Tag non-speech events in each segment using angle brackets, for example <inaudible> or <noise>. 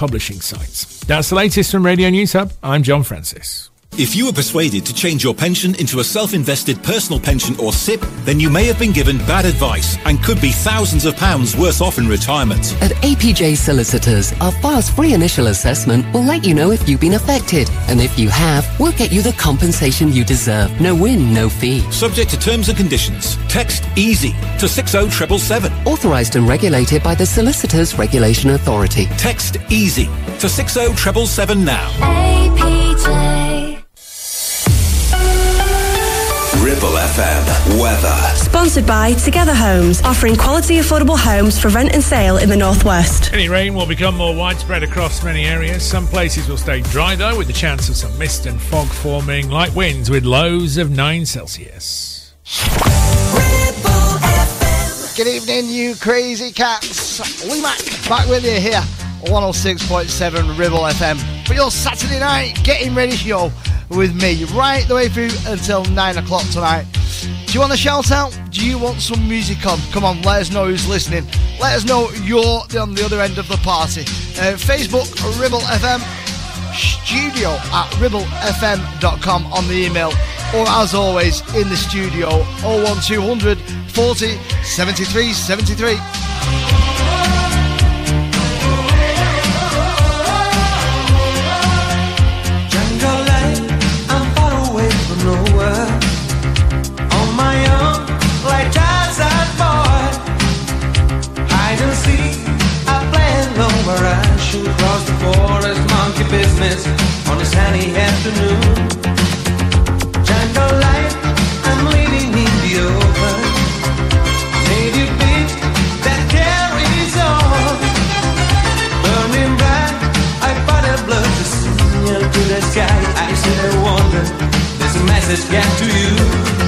publishing sites. That's the latest from Radio News Hub. I'm John Francis. If you were persuaded to change your pension into a self-invested personal pension or SIPP, then you may have been given bad advice and could be thousands of pounds worse off in retirement. At APJ Solicitors, our fast free initial assessment will let you know if you've been affected. And if you have, we'll get you the compensation you deserve. No win, no fee. Subject to terms and conditions. Text EASY to 60777. Authorised and regulated by the Solicitors Regulation Authority. Text EASY to 60777 now. APJ. Ribble FM weather. Sponsored by Together Homes, offering quality affordable homes for rent and sale in the Northwest. Any rain will become more widespread across many areas. Some places will stay dry though, with the chance of some mist and fog forming. Light winds with lows of 9 Celsius. Good evening, you crazy cats. Lee Mack back with you here, 106.7 Ribble FM for your Saturday night getting ready show with me right the way through until 9 o'clock tonight. Do you want a shout out? Do you want some music on? Come on, let us know who's listening. Let us know you're on the other end of the party. Uh, Facebook, Ribble FM, studio at ribblefm.com on the email, or as always, in the studio, 01200 40 73 73. Business on a sunny afternoon. Jungle life, I'm living in the open. Native beat that carries on. Burning bright, I fight a blood to signal to the sky. I and wonder, there's a message get to you.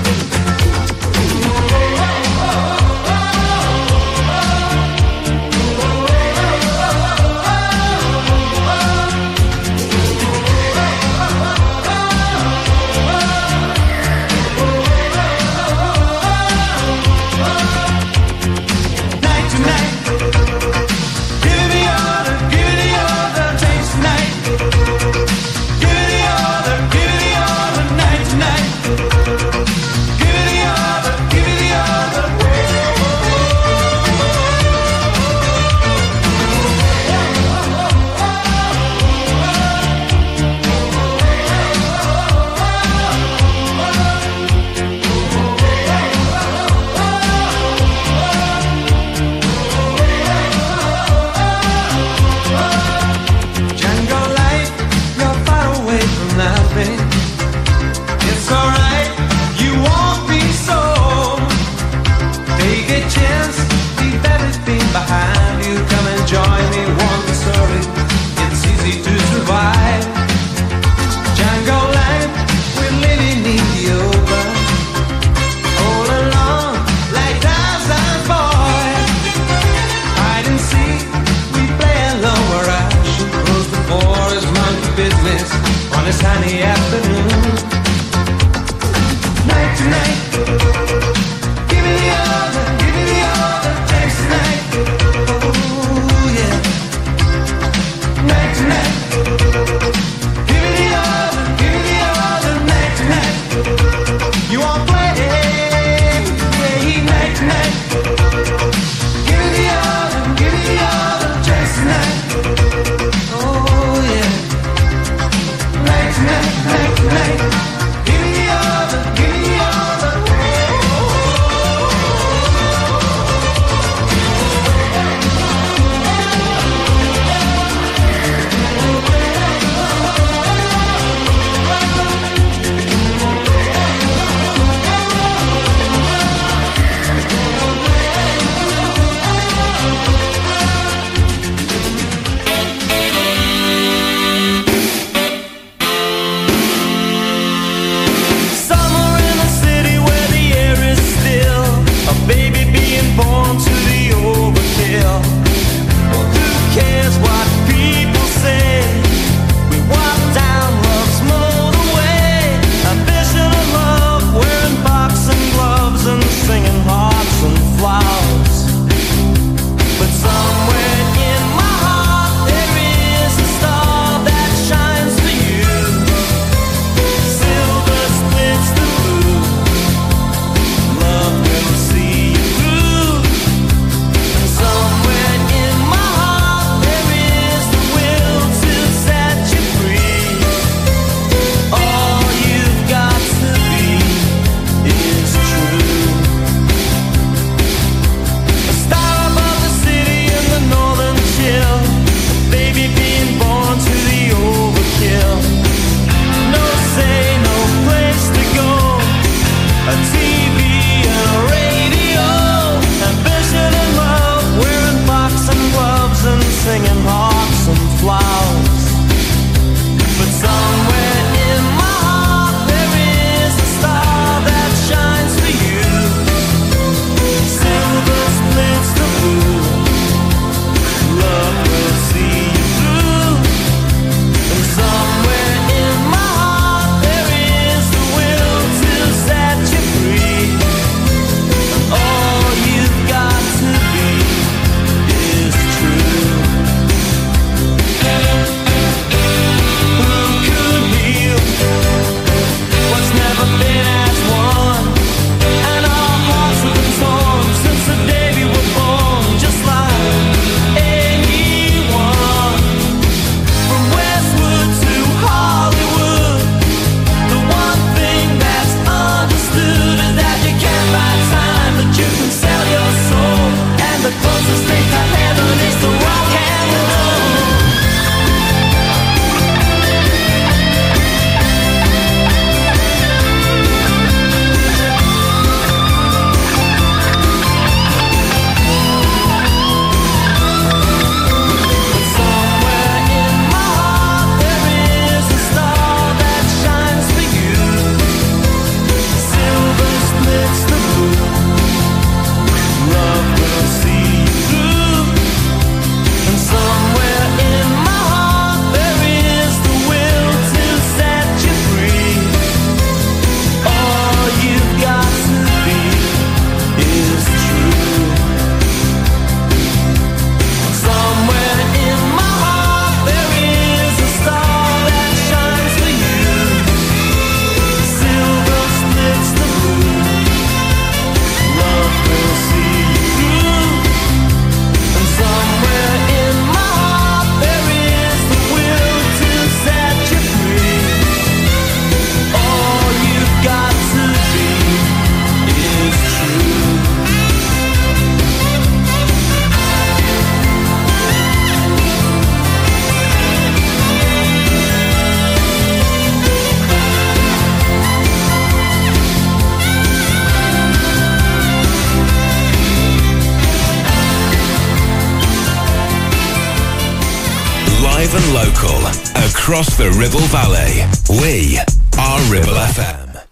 Across the Ribble Valley. We are Ribble FM.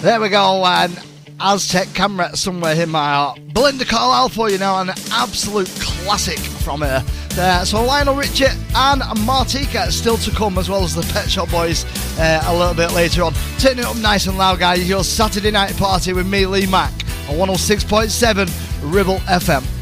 There we go, and Aztec Camera somewhere in my heart. Belinda Carlisle for you now, an absolute classic from her. There, so Lionel Richie and Martika still to come, as well as the Pet Shop Boys uh, a little bit later on. Turn it up nice and loud, guys. Your Saturday night party with me, Lee Mack, on 106.7 Ribble FM.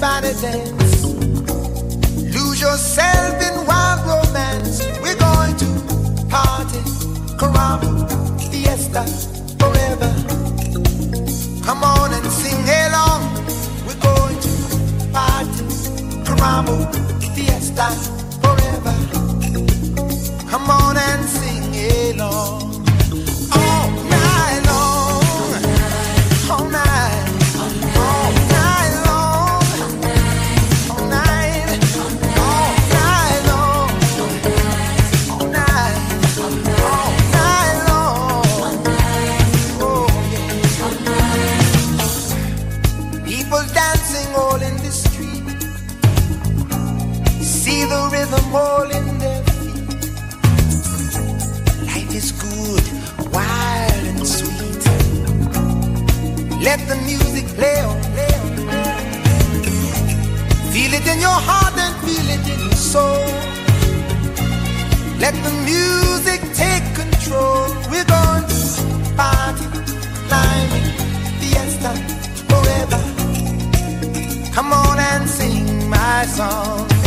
everybody dance. Lose yourself Let the music take control. We're going to party, climbing, fiesta forever. Come on and sing my song.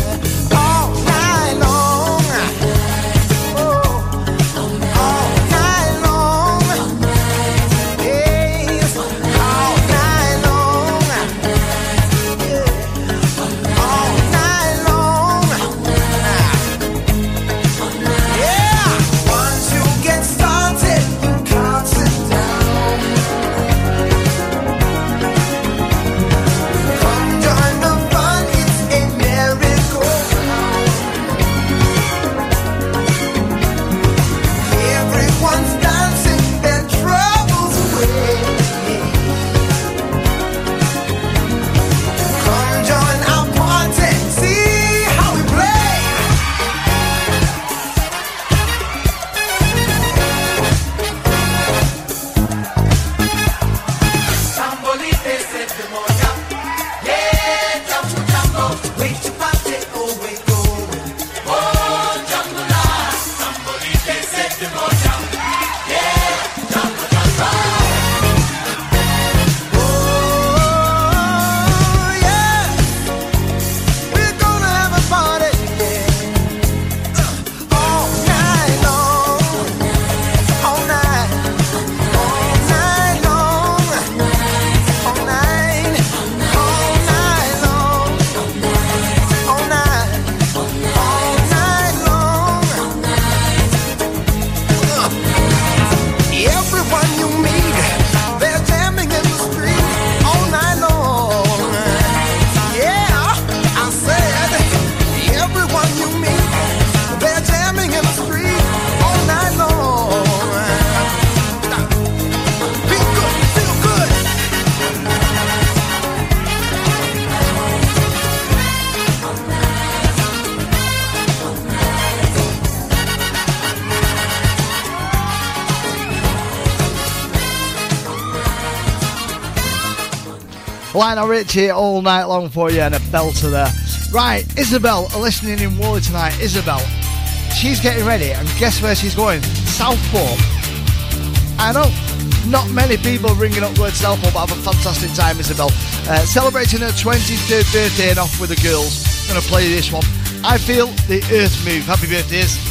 Lionel Richie all night long for you and a belter there. Right, Isabel listening in Whalley tonight. Isabel, she's getting ready and guess where she's going? Southport. I know not many people ringing up to Southport but have a fantastic time, Isabel. Uh, celebrating her 23rd birthday and off with the girls. Gonna play this one. I feel the earth move. Happy birthdays.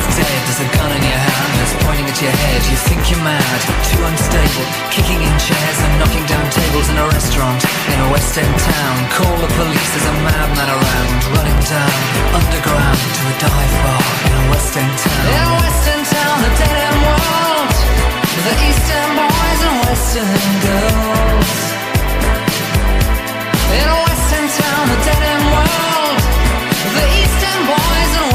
half dead There's a gun in your hand that's pointing at your head. You think you're mad, too unstable Kicking in chairs and knocking down tables in a restaurant In a West End town. Call the police, there's a madman around Running down, underground To a dive bar in a West End town. In a West End town, the dead end world The East End boys and West End girls. In a West End town, a dead end world The East End boys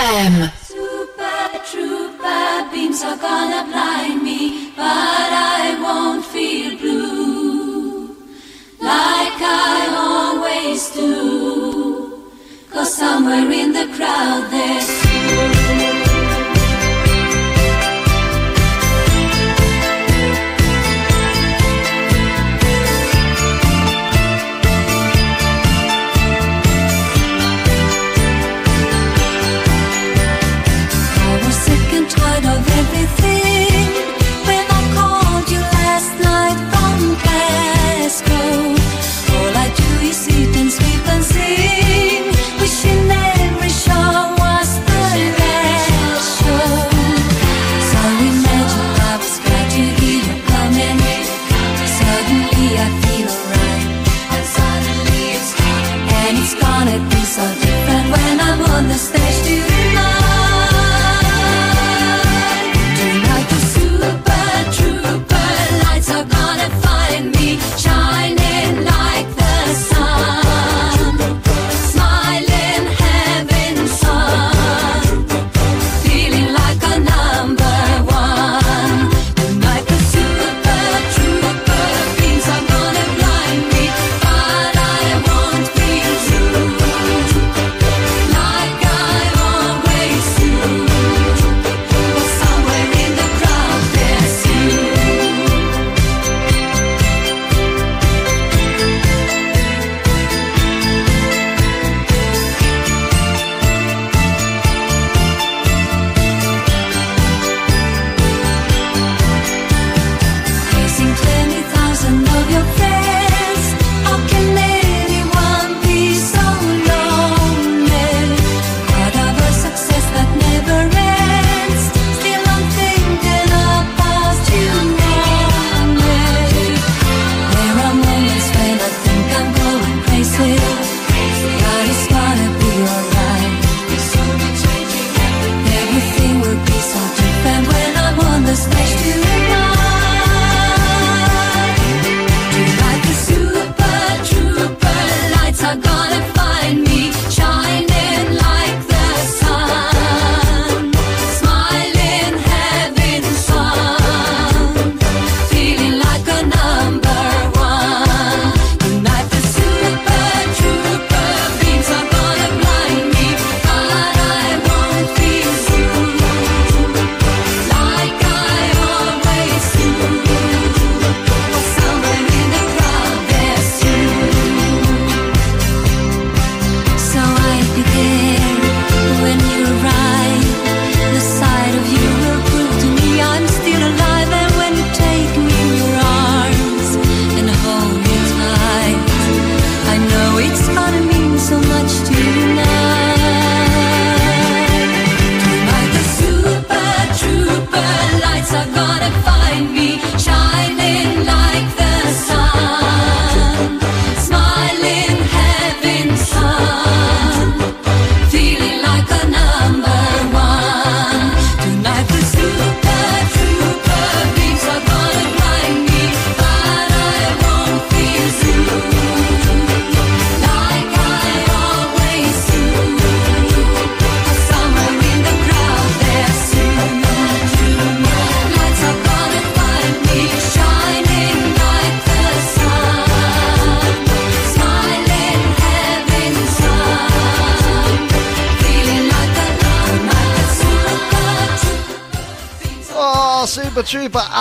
FM.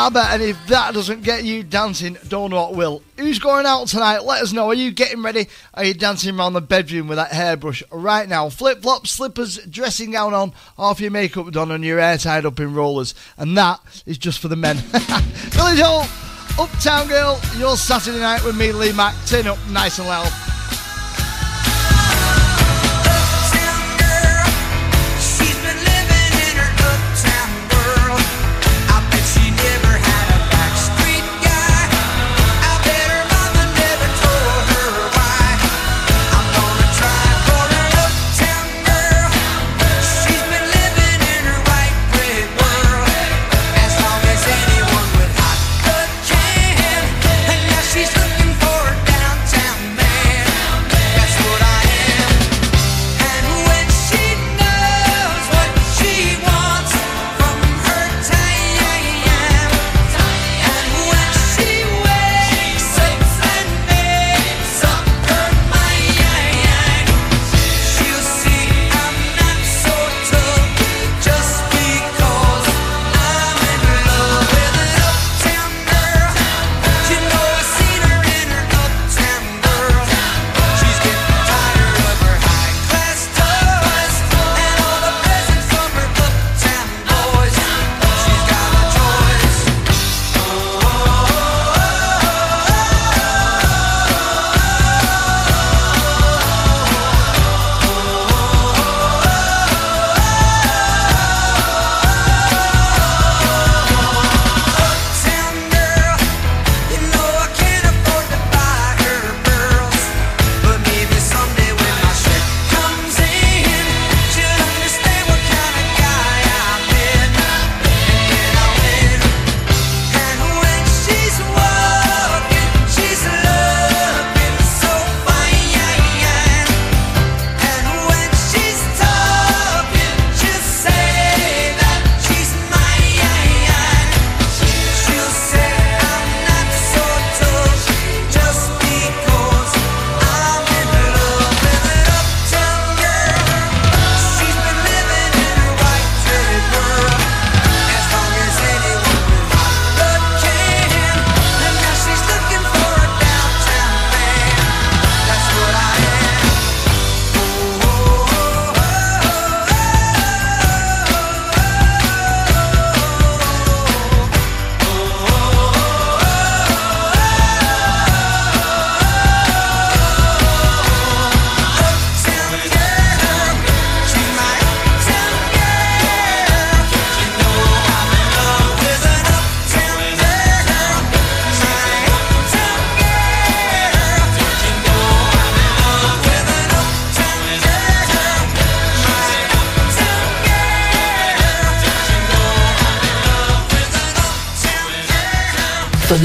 ABBA, and if that doesn't get you dancing, don't know what will. Who's going out tonight? Let us know. Are you getting ready? Are you dancing around the bedroom with that hairbrush right now? Flip flops, slippers, dressing gown on, half your makeup done, and your hair tied up in rollers. And that is just for the men. <laughs> Village Hall, Uptown Girl, your Saturday night with me, Lee Mack. Turn up nice and loud.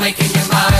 making your mind.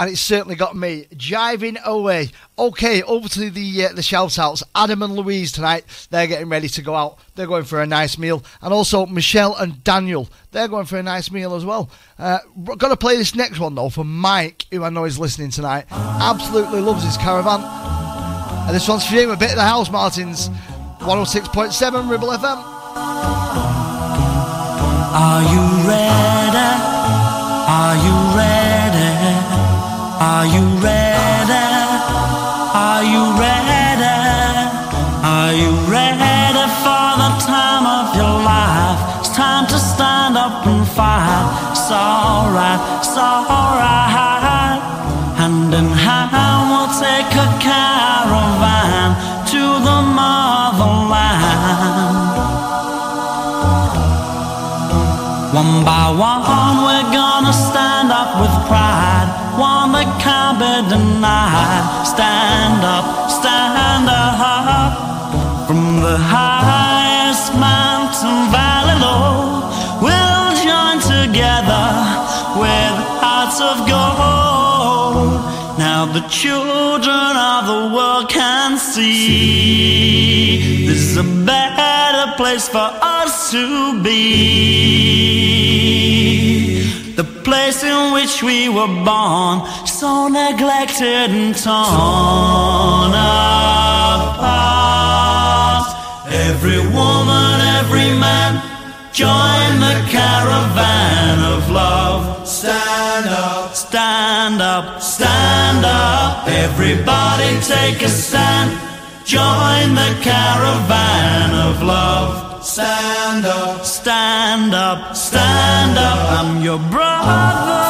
And it's certainly got me jiving away. Okay, over to the uh, the shout outs. Adam and Louise tonight, they're getting ready to go out. They're going for a nice meal, and also Michelle and Daniel, they're going for a nice meal as well. Uh, got to play this next one though for Mike, who I know is listening tonight. Absolutely loves his caravan, and this one's for you. A bit of the house, Martins. 106.7 Ribble FM. Are you ready? Are you ready? Are you ready? Are you ready? Are you ready for the time of your life? It's time to stand up and fight. It's alright, it's alright. Hand in hand, we'll take a caravan to the motherland. One by one. the highest mountain valley low will join together with hearts of gold. Now the children of the world can see this is a better place for us to be. The place in which we were born, so neglected and torn apart. Every woman, every man, join the caravan of love. Stand up, stand up, stand up. Everybody take a stand. Join the caravan of love. Stand up, stand up, stand up. I'm your brother.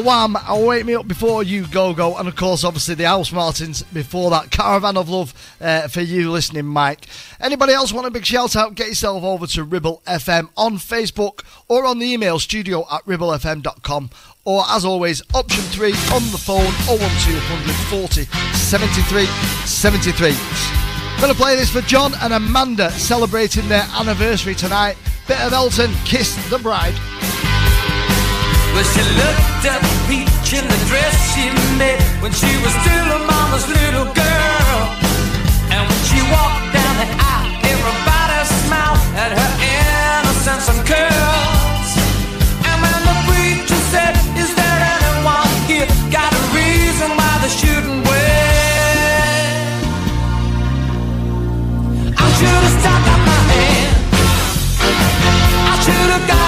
And go, Wham! I'll wake me up before you go go, and of course, obviously the Housemartins before that. Caravan of love uh, for you listening, Mike. Anybody else want a big shout out? Get yourself over to Ribble FM on Facebook or on the email studio at ribblefm.com. Or as always, option three on the phone 01200 40 73 73. Gonna play this for John and Amanda celebrating their anniversary tonight. Bit of Elton, Kiss the Bride. Well, she looked up peach in the dress she made when she was still a mama's little girl. And when she walked down the aisle, everybody smiled at her innocence and curls. And when the preacher said, Is there anyone here got a reason why they shouldn't wait? I should have stuck up my hand. I should have got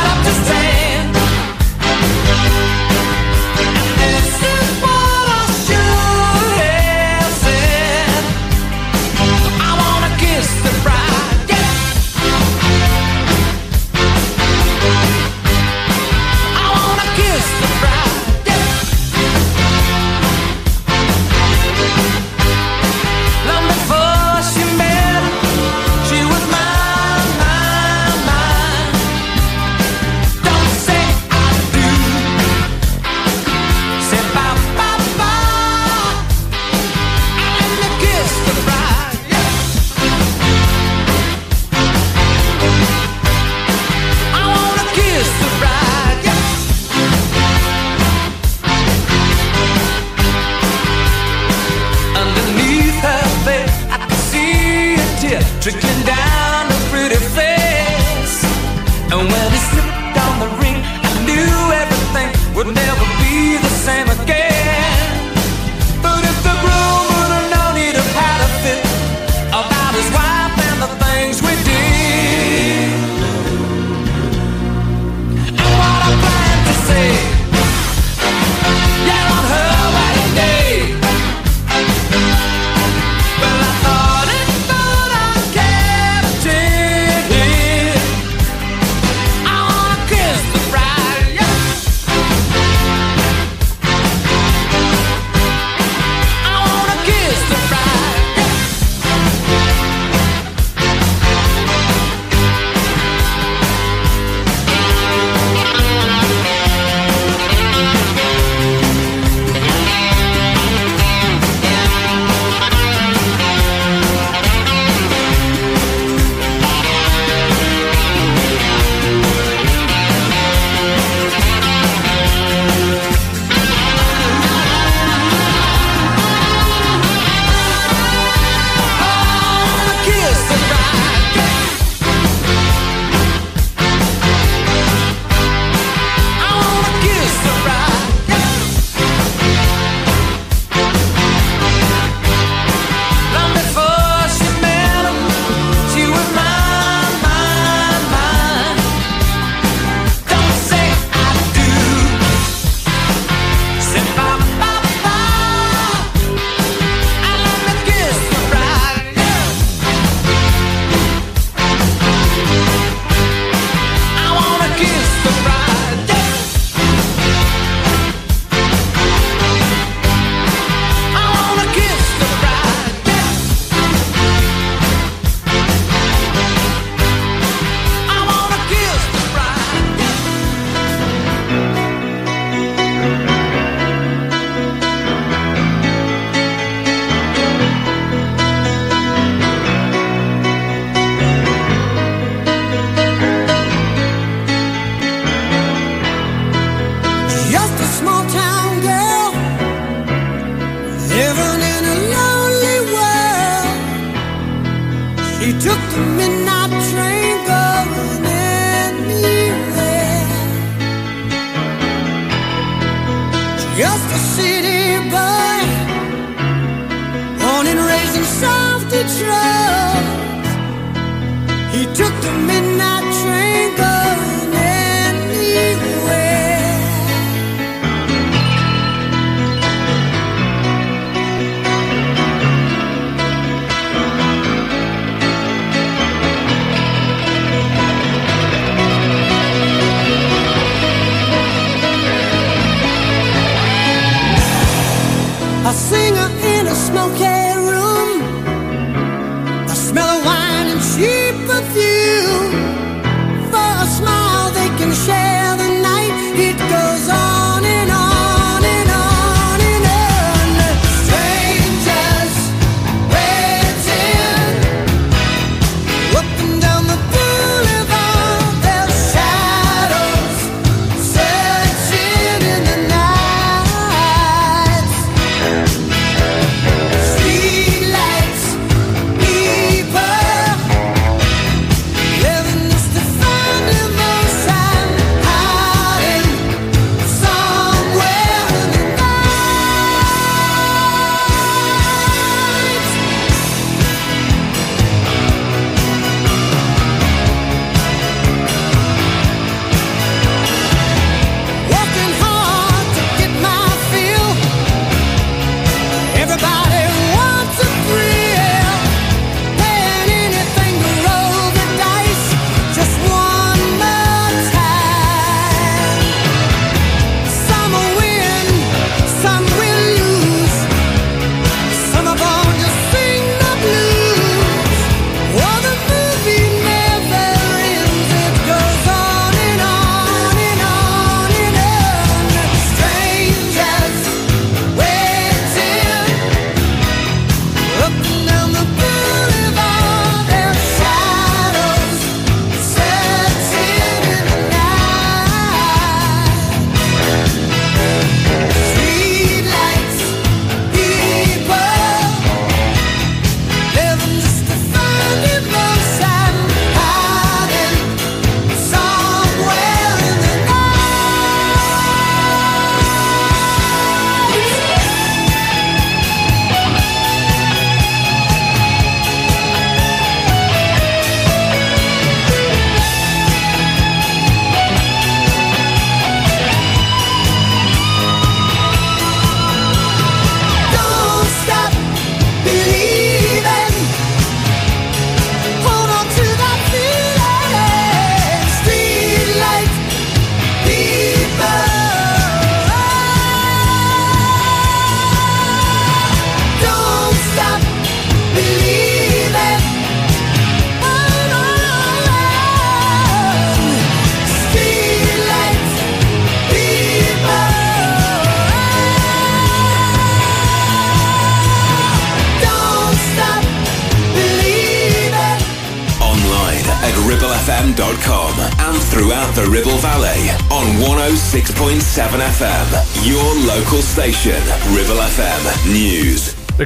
A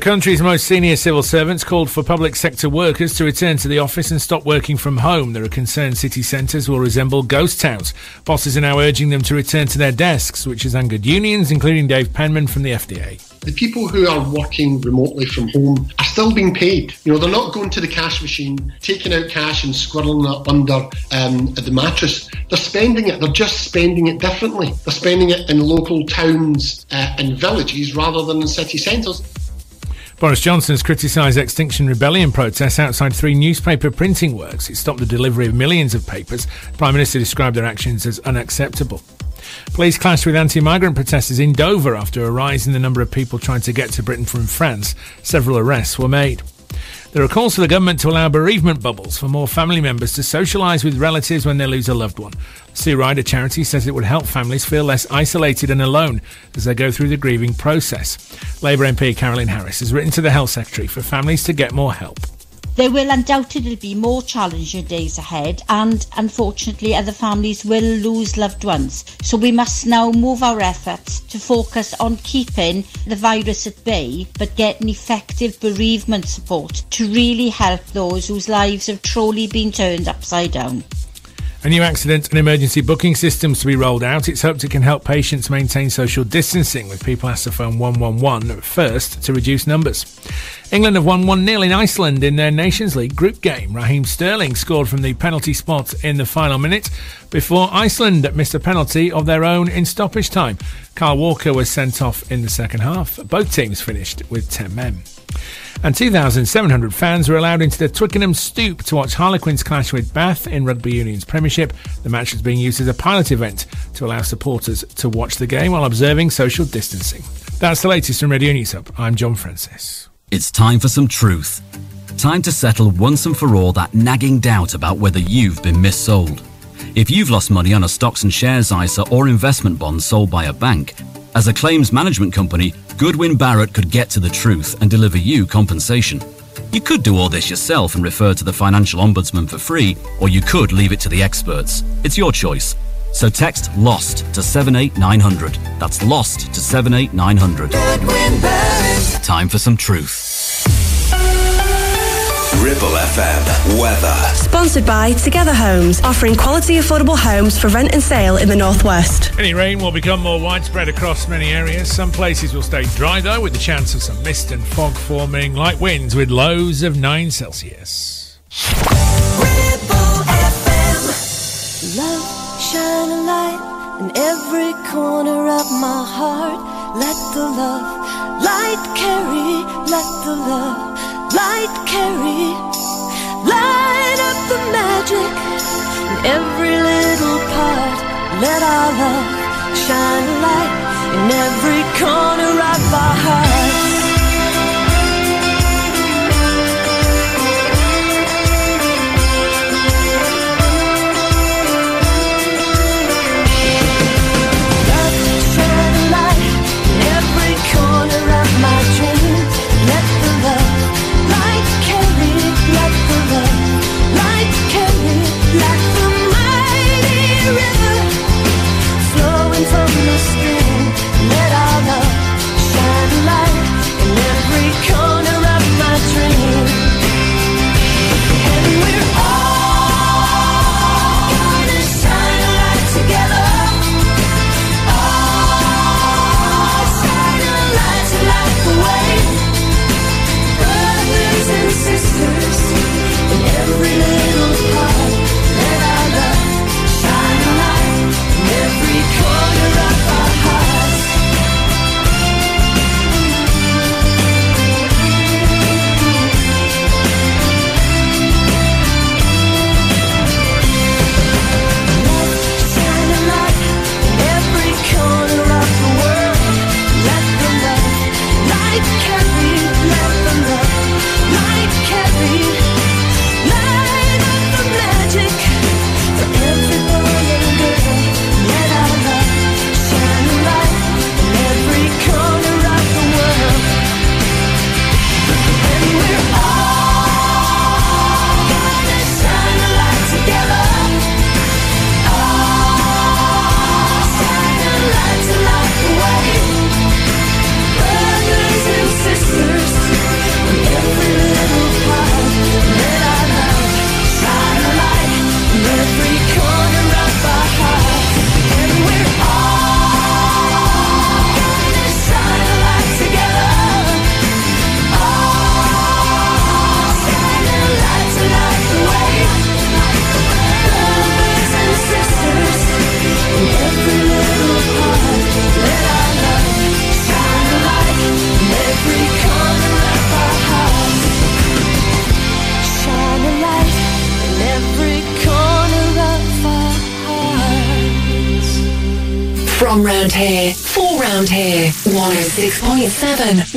country's most senior civil servants called for public sector workers to return to the office and stop working from home. There are concerned city centres will resemble ghost towns. Bosses are now urging them to return to their desks, which has angered unions, including Dave Penman from the FDA. The people who are working remotely from home are still being paid. You know, they're not going to the cash machine, taking out cash and squirreling it under um, the mattress. They're spending it. They're just spending it differently. They're spending it in local towns uh, and villages rather than in city centres. Boris Johnson's criticised Extinction Rebellion protests outside three newspaper printing works. It stopped the delivery of millions of papers. The Prime Minister described their actions as unacceptable. Police clashed with anti migrant protesters in Dover after a rise in the number of people trying to get to Britain from France. Several arrests were made. There are calls for the government to allow bereavement bubbles for more family members to socialise with relatives when they lose a loved one. Sue Ryder Charity says it would help families feel less isolated and alone as they go through the grieving process. Labour MP Carolyn Harris has written to the Health Secretary for families to get more help. There will undoubtedly be more challenging days ahead, and unfortunately, other families will lose loved ones. So we must now move our efforts to focus on keeping the virus at bay, but getting effective bereavement support to really help those whose lives have truly been turned upside down. A new accident and emergency booking systems to be rolled out. It's hoped it can help patients maintain social distancing with people asked to phone 111 first to reduce numbers. England have won 1 0 in Iceland in their Nations League group game. Raheem Sterling scored from the penalty spot in the final minute before Iceland missed a penalty of their own in stoppage time. Kyle Walker was sent off in the second half. Both teams finished with 10 men. And 2,700 fans were allowed into the Twickenham Stoop to watch Harlequins clash with Bath in Rugby Union's Premiership. The match is being used as a pilot event to allow supporters to watch the game while observing social distancing. That's the latest from Radio News Hub. I'm John Francis. It's time for some truth. Time to settle once and for all that nagging doubt about whether you've been missold. If you've lost money on a stocks and shares ISA or investment bond sold by a bank, as a claims management company, Goodwin Barrett could get to the truth and deliver you compensation. You could do all this yourself and refer to the Financial Ombudsman for free, or you could leave it to the experts. It's your choice. So text LOST to 78900. That's LOST to 78900. Time for some truth. Ribble FM weather. Sponsored by Together Homes, offering quality affordable homes for rent and sale in the Northwest. Any rain will become more widespread across many areas. Some places will stay dry though, with the chance of some mist and fog forming, light winds with lows of 9 Celsius. Ribble FM. Love, shine a light in every corner of my heart. Let the love light carry, let the love light carry. Light up the magic in every little part. Let our love shine a light in every corner of our hearts. 106.7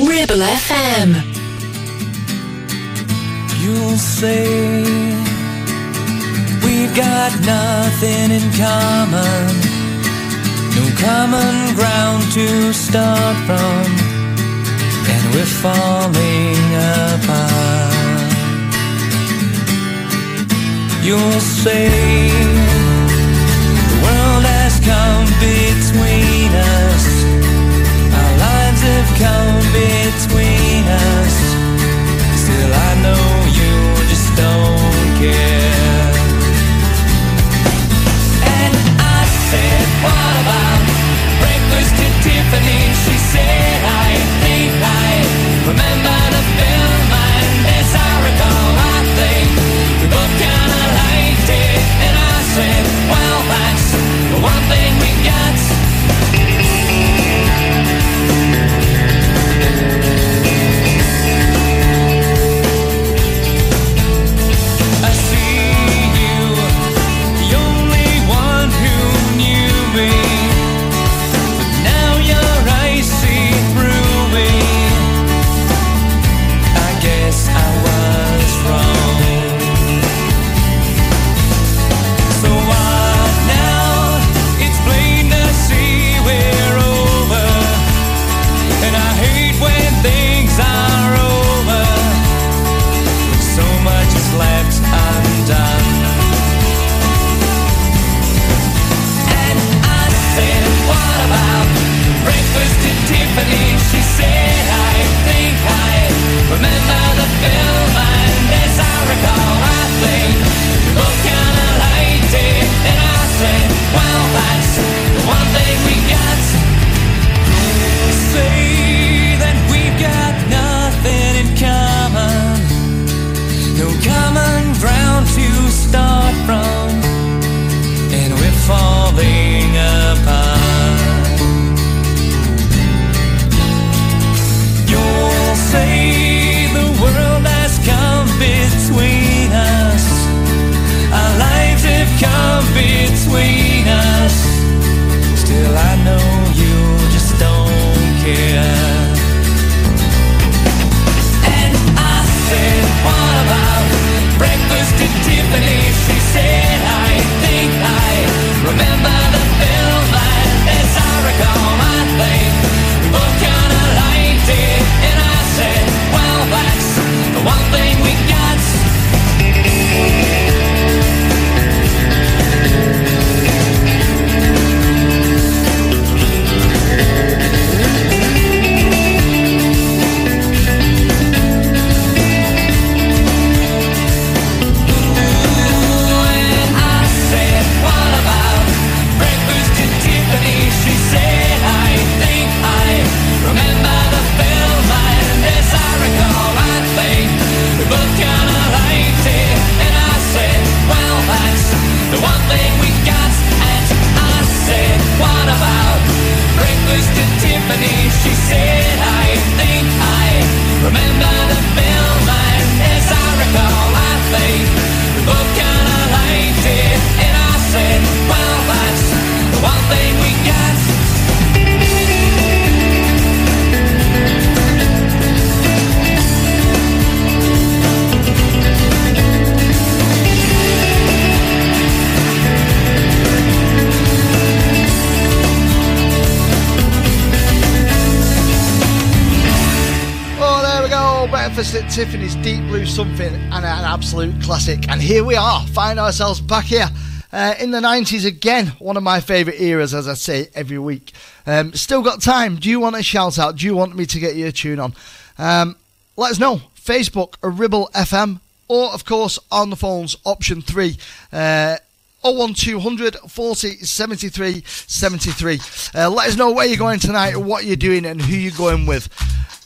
find ourselves back here. Uh, in the 90s again, one of my favourite eras, as I say every week. Um, still got time. Do you want a shout out? Do you want me to get you a tune on? Um, let us know. Facebook, Ribble FM, or of course on the phones, option three. Uh, 01200 40 73 73. Uh, let us know where you're going tonight, what you're doing, and who you're going with.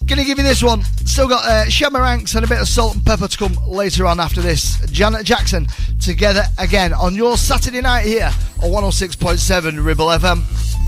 Gonna give you this one. Still got uh, and a bit of Salt-N-Pepa to come later on after this. Janet Jackson together again on your Saturday night here on 106.7 Ribble FM.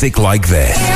Music like this.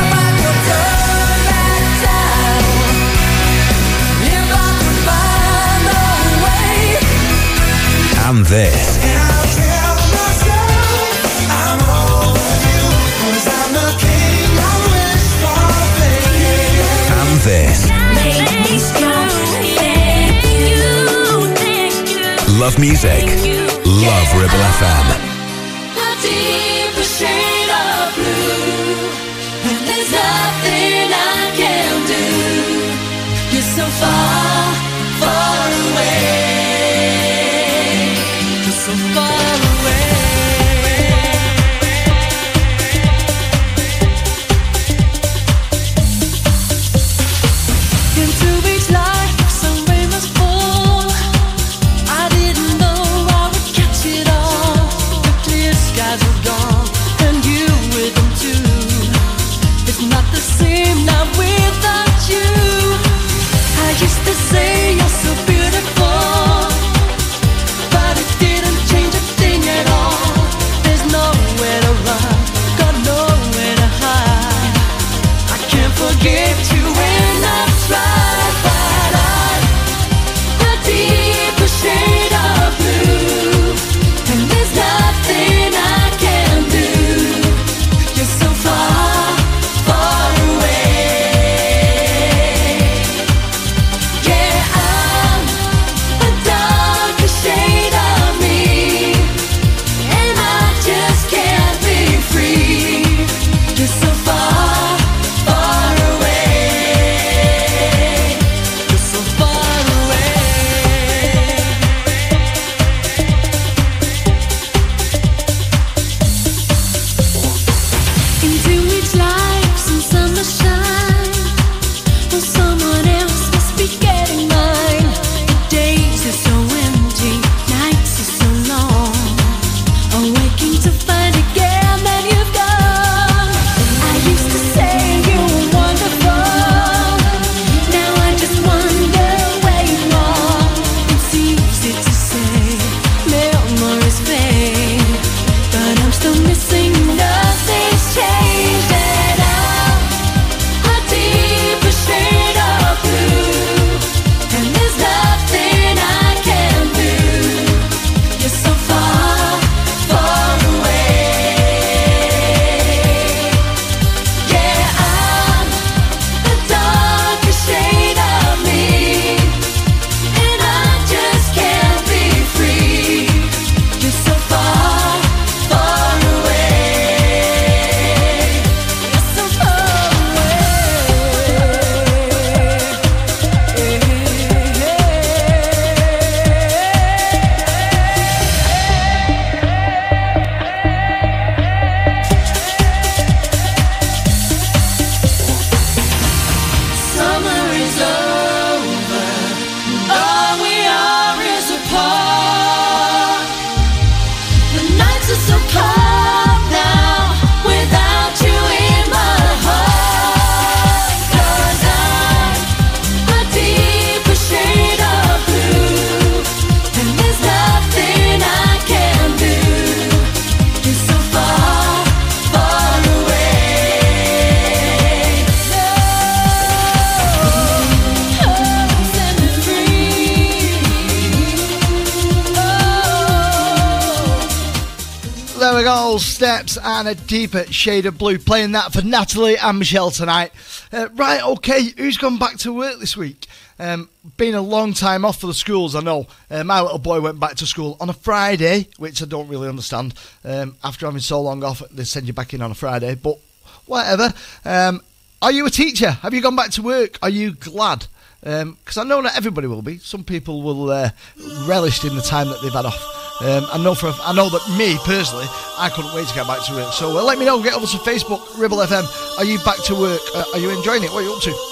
Deeper shade of blue. Playing that for Natalie and Michelle tonight. Uh, right, okay, who's gone back to work this week? Um, been a long time off for the schools, I know. Uh, my little boy went back to school on a Friday, which I don't really understand. Um, after having so long off, they send you back in on a Friday, but whatever. Um, are you a teacher? Have you gone back to work? Are you glad? Because I know not everybody will be. Some people will uh, relish in the time that they've had off. Um, I know for I know that me personally, I couldn't wait to get back to work. So uh, let me know. Get over to Facebook, Ribble FM. Are you back to work? Uh, are you enjoying it? What are you up to?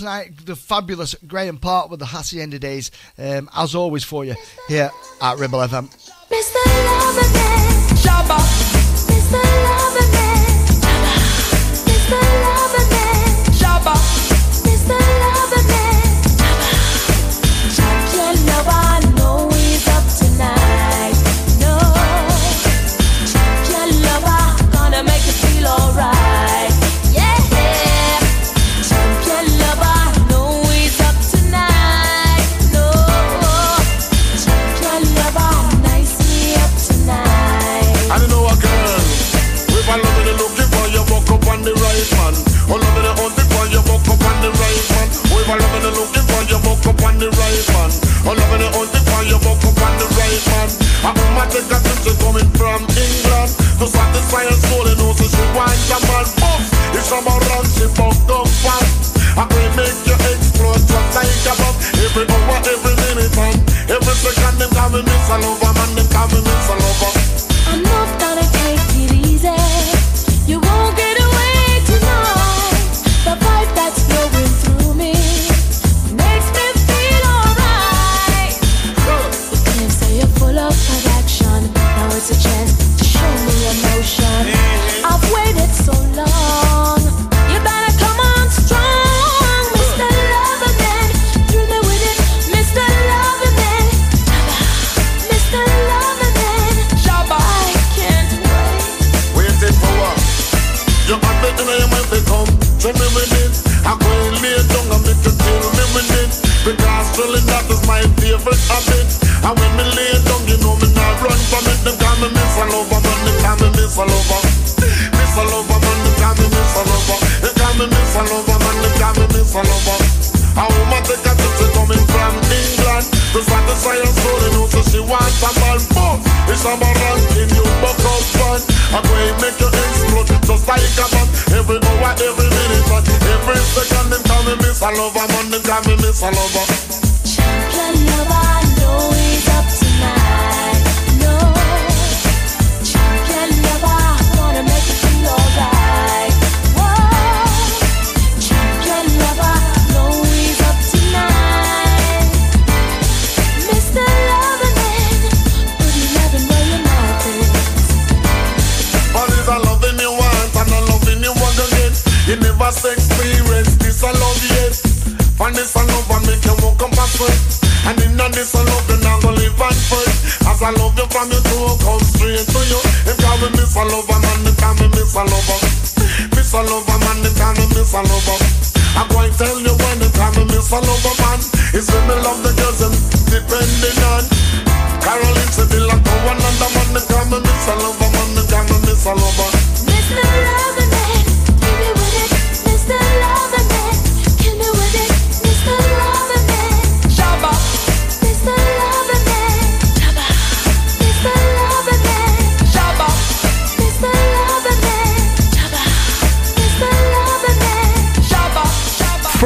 tonight, the fabulous Graham Park with the Hacienda Days, um, as always, for you here at Ribble FM. Mr.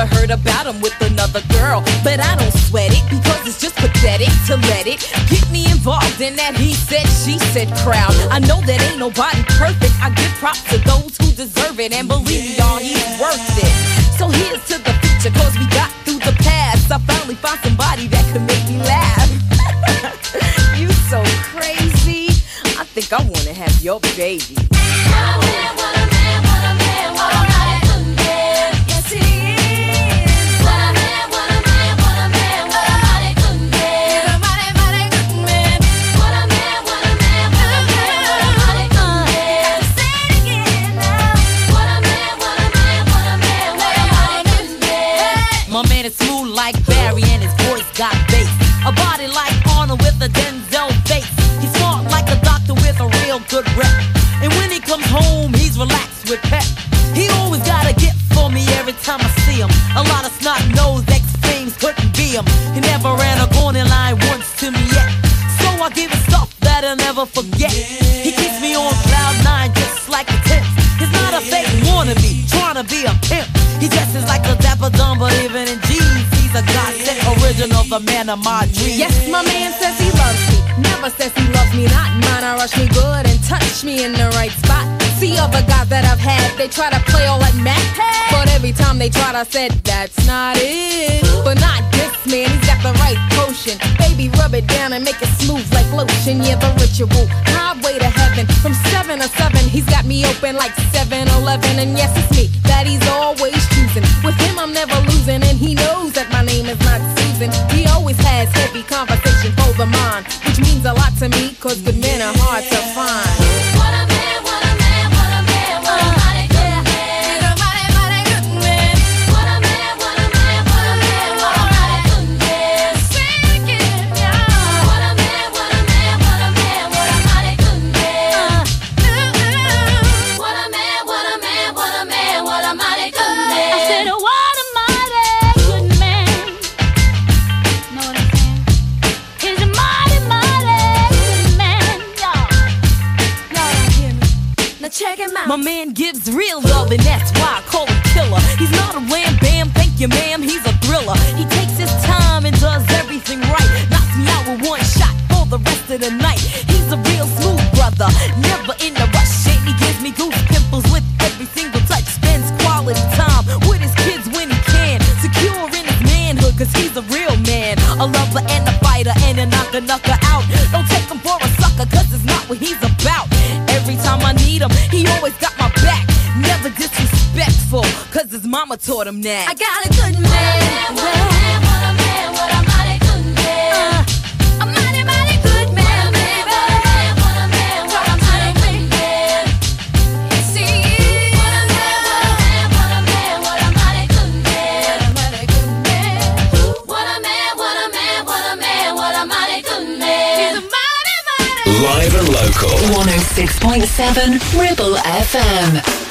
Never heard about him with another girl. But I don't sweat it because it's just pathetic to let it get me involved in that he said, she said crowd. I know that ain't nobody perfect. I give props to those who deserve it. And believe me, y'all, he's worth it. So here's to the future, cause we got through the past. I finally found somebody that could make me laugh. <laughs> you so crazy. I think I wanna have your baby. Good rep. And when he comes home, he's relaxed with pep. He always got a gift for me every time I see him. A lot of snot nosed ex things couldn't be him. He never ran a corner line once to me yet. So I give him stuff that I'll never forget. He keeps me on cloud nine just like a tip. He's not a fake wannabe, trying to be a pimp. He dresses like a Dapper Dan, but even in jeans, he's a godsend original, the man of my dreams. Yes, my man says he loves me. Never says he loves me not. Mine, I rush me good touch me in the right spot. See other guys that I've had, they try to play all like Mac. But every time they tried, I said, that's not it. But not this man, he's got the right potion. Baby, rub it down and make it smooth like lotion. Yeah, the ritual. Highway to heaven. From 7 to 7, he's got me open like 7 Eleven. And yes, it's me that he's always choosing. With him, I'm never losing. And he knows that my name is not Susan. He always has heavy conversation mind, which means a lot to me, cause good men are hard to find. cause he's a real man. A lover and a fighter and a knocker knocker out. Don't take him for a sucker, cause it's not what he's about. Every time I need him, he always got my back. Never disrespectful, cause his mama taught him that. I got a good man. Well, Marco. 106.7 Ribble FM.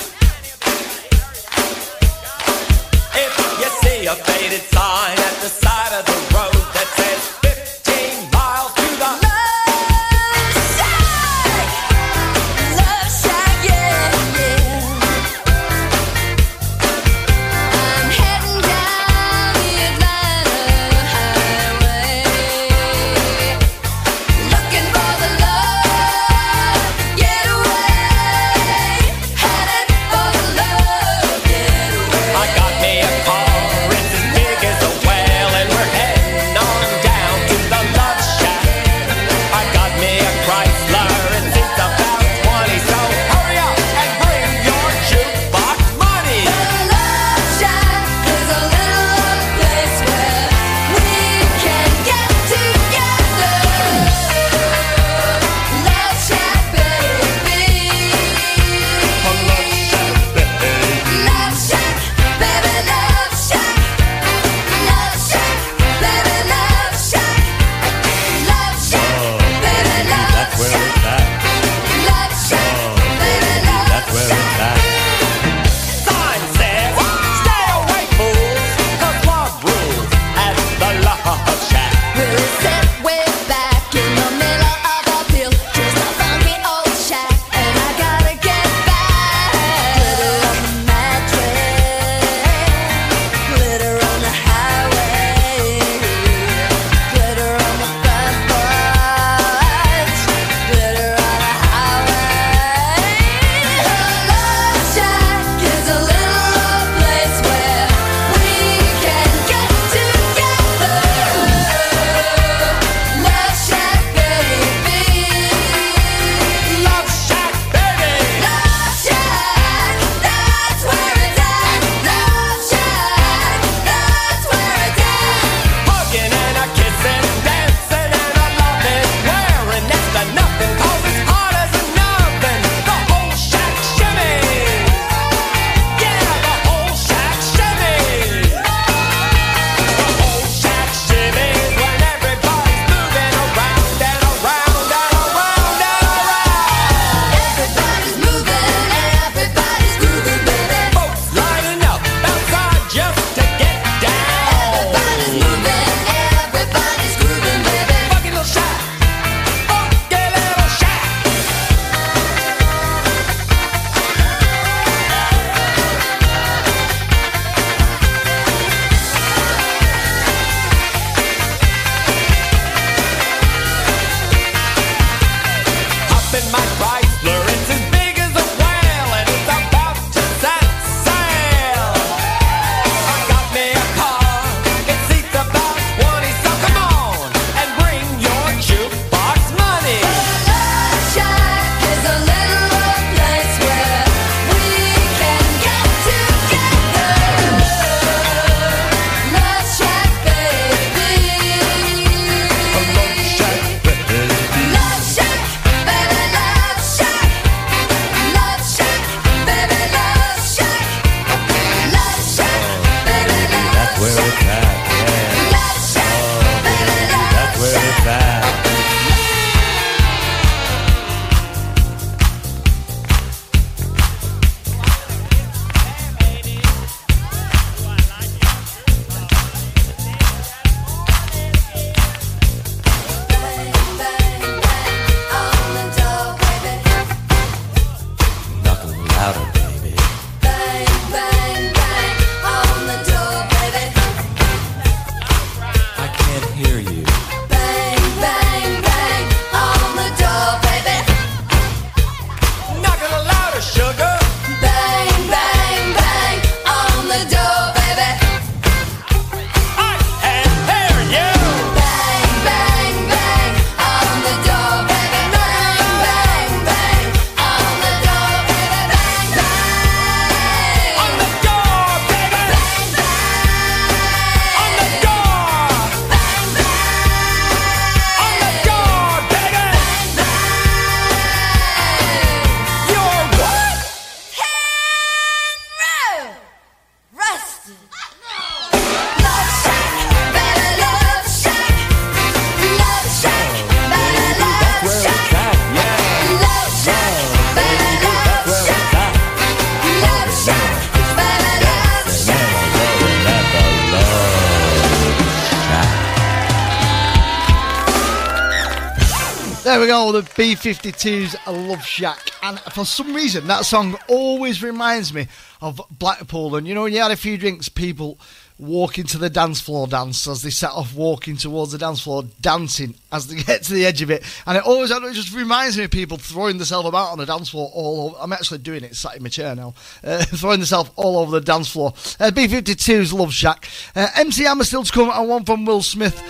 The B 52's Love Shack. And for some reason, that song always reminds me of Blackpool. And you know, when you had a few drinks, people walking to the dance floor dance as they set off walking towards the dance floor, dancing as they <laughs> get to the edge of it. And it always it just reminds me of people throwing themselves about on the dance floor all over. I'm actually doing it, sat in my chair now, uh, <laughs> throwing themselves all over the dance floor. Uh, B 52's Love Shack. Uh, MC Hammer still to come, and one from Will Smith.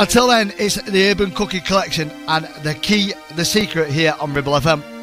Until then, it's the Urban Cookie Collective and the key, the secret here on Ribble FM.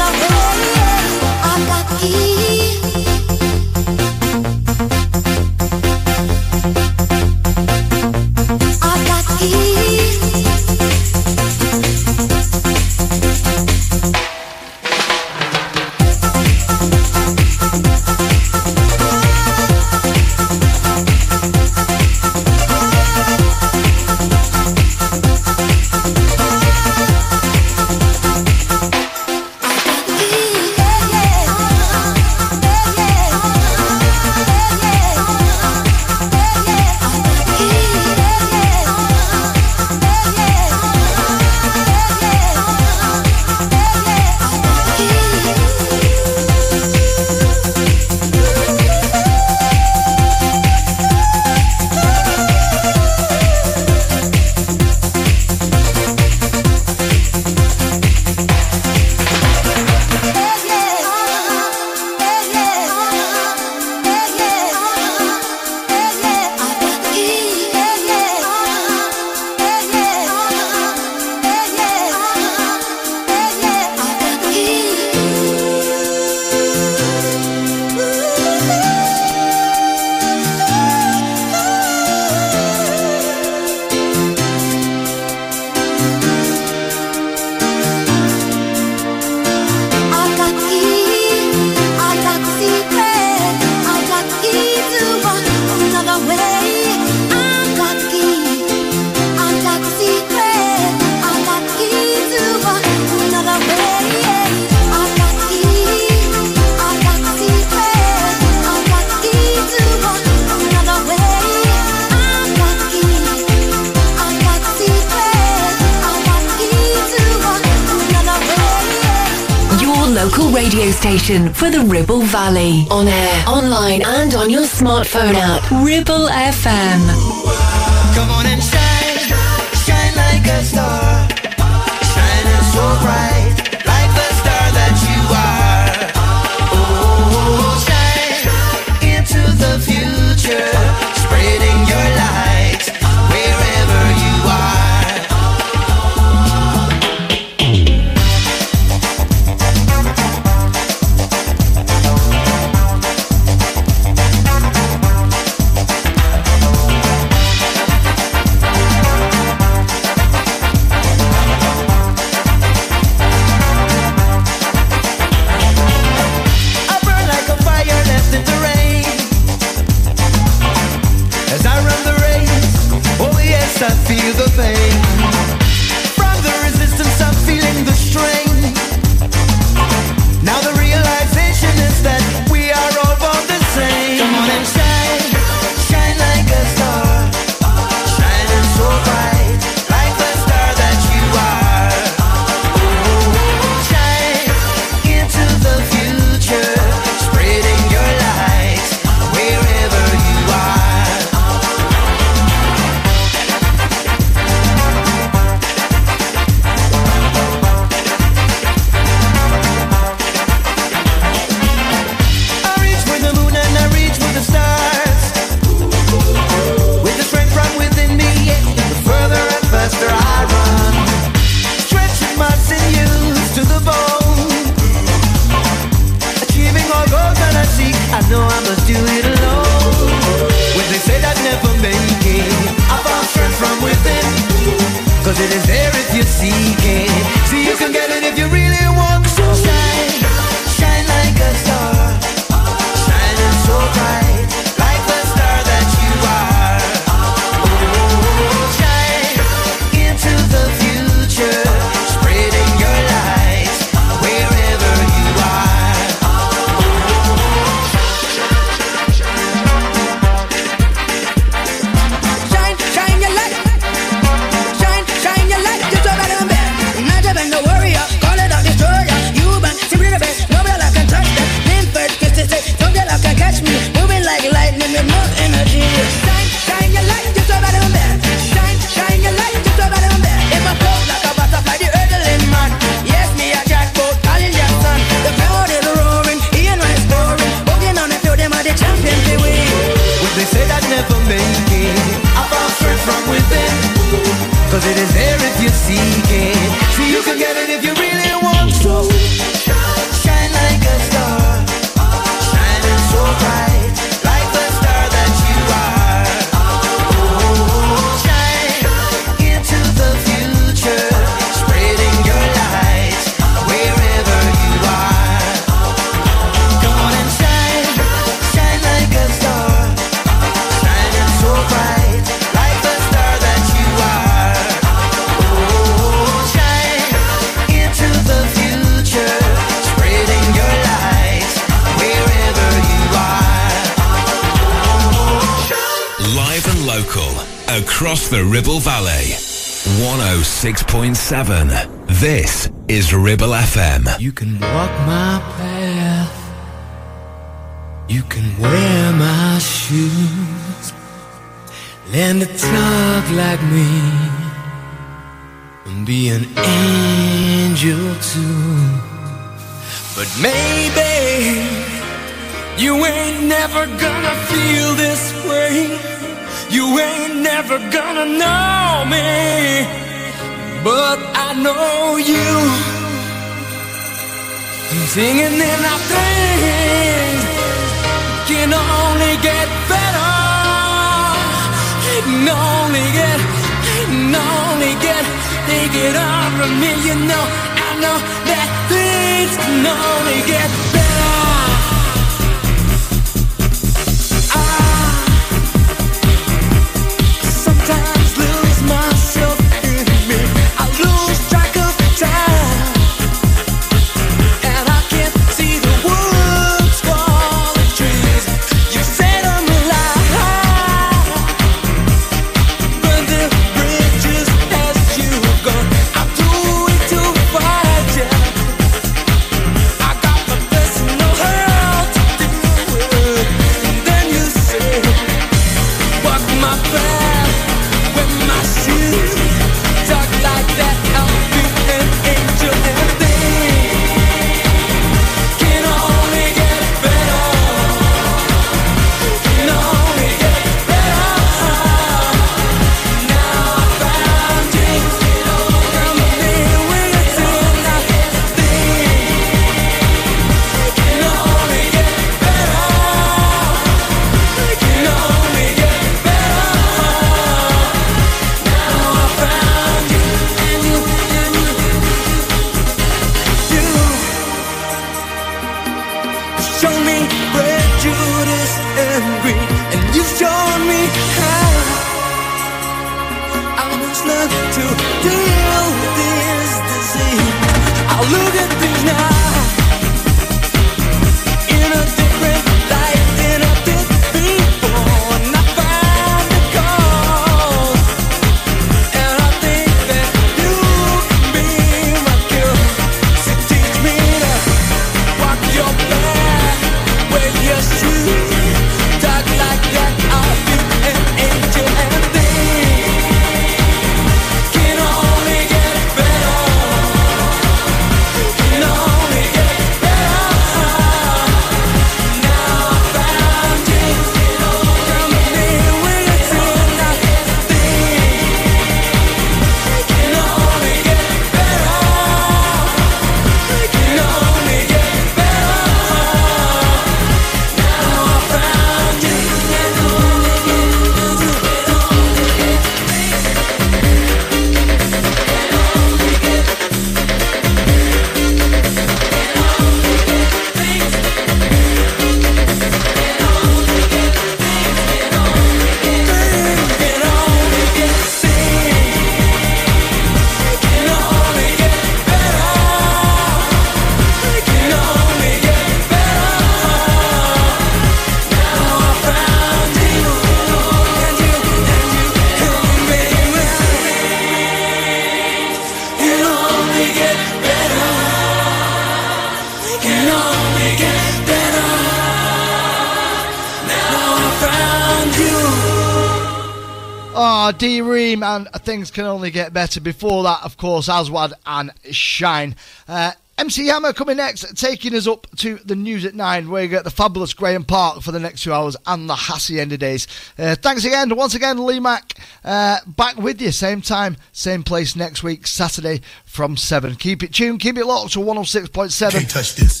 Uh, things can only get better. Before that, of course, Aswad and Shine. Uh, MC Hammer coming next, taking us up to the news at nine, where you get the fabulous Graeme Park for the next two hours and the Hacienda days. Uh, thanks again, once again, Lee Mack, uh, back with you, same time, same place next week, Saturday from seven. Keep it tuned, keep it locked to 106.7. Can't touch this.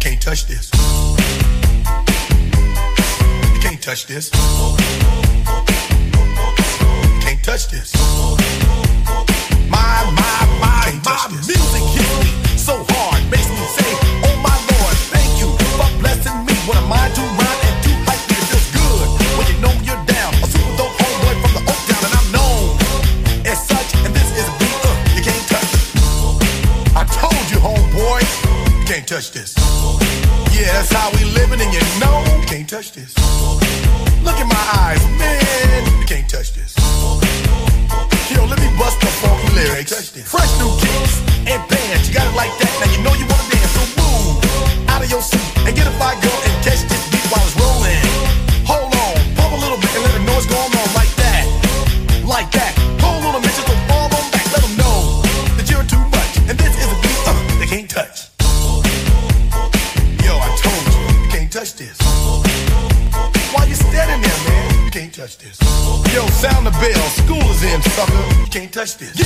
Can't touch this. Can't touch this touch this. My, my, my, my music hits me so hard, makes me say, oh my Lord, thank you for blessing me. What am I to rhyme and do like me? It feels good when you know you're down. A super dope homeboy from the Oak Town, and I'm known as such, and this is a beat uh, you can't touch. I told you, homeboy, you can't touch this. Yeah, that's how we living, and you know, you can't touch this. touch this.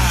<laughs>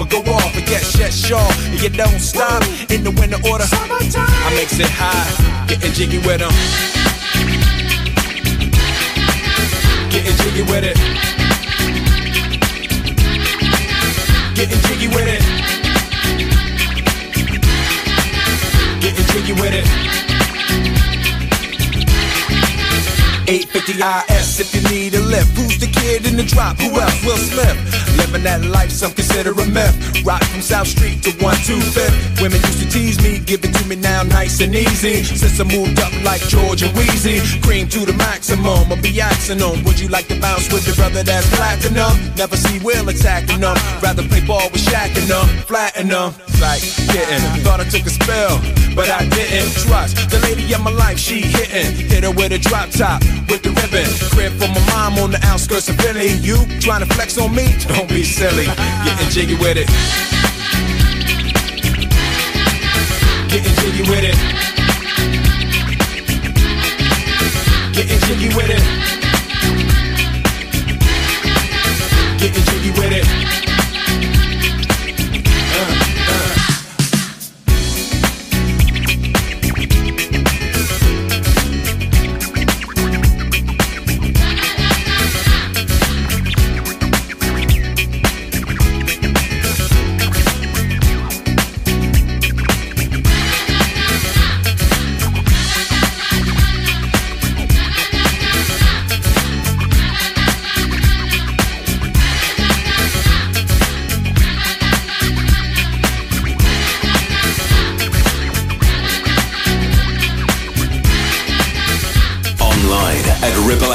or go off, and yes, yes, sure. And you don't stop in the winter order. I makes it high, getting jiggy with them. Getting jiggy with it. Getting jiggy with it. Getting jiggy with it. 850 If you need a lift. Who's the kid in the drop? Who else? Will Smith. Living that life, some consider a myth. Rock from South Street to 125th. Women used to tease me, give it to me now nice and easy. Since I moved up like George and Weezy, cream to the maximum. I'll be axing them. Would you like to bounce with your brother that's platinum? Never see Will attacking them. Rather play ball with Shaq and them, flatten them. Like, getting. Thought I took a spell, but I didn't. Trust the lady of my life, she hitting. Hit her with a drop top, with the ribbon. Crib for my mom on the outskirts of Philly. You trying to flex on me? Don't be silly. Getting jiggy with it. Getting jiggy with it. Getting jiggy with it.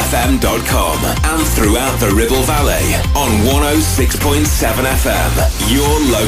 ribblefm.com and throughout the Ribble Valley on 106.7 FM. Your local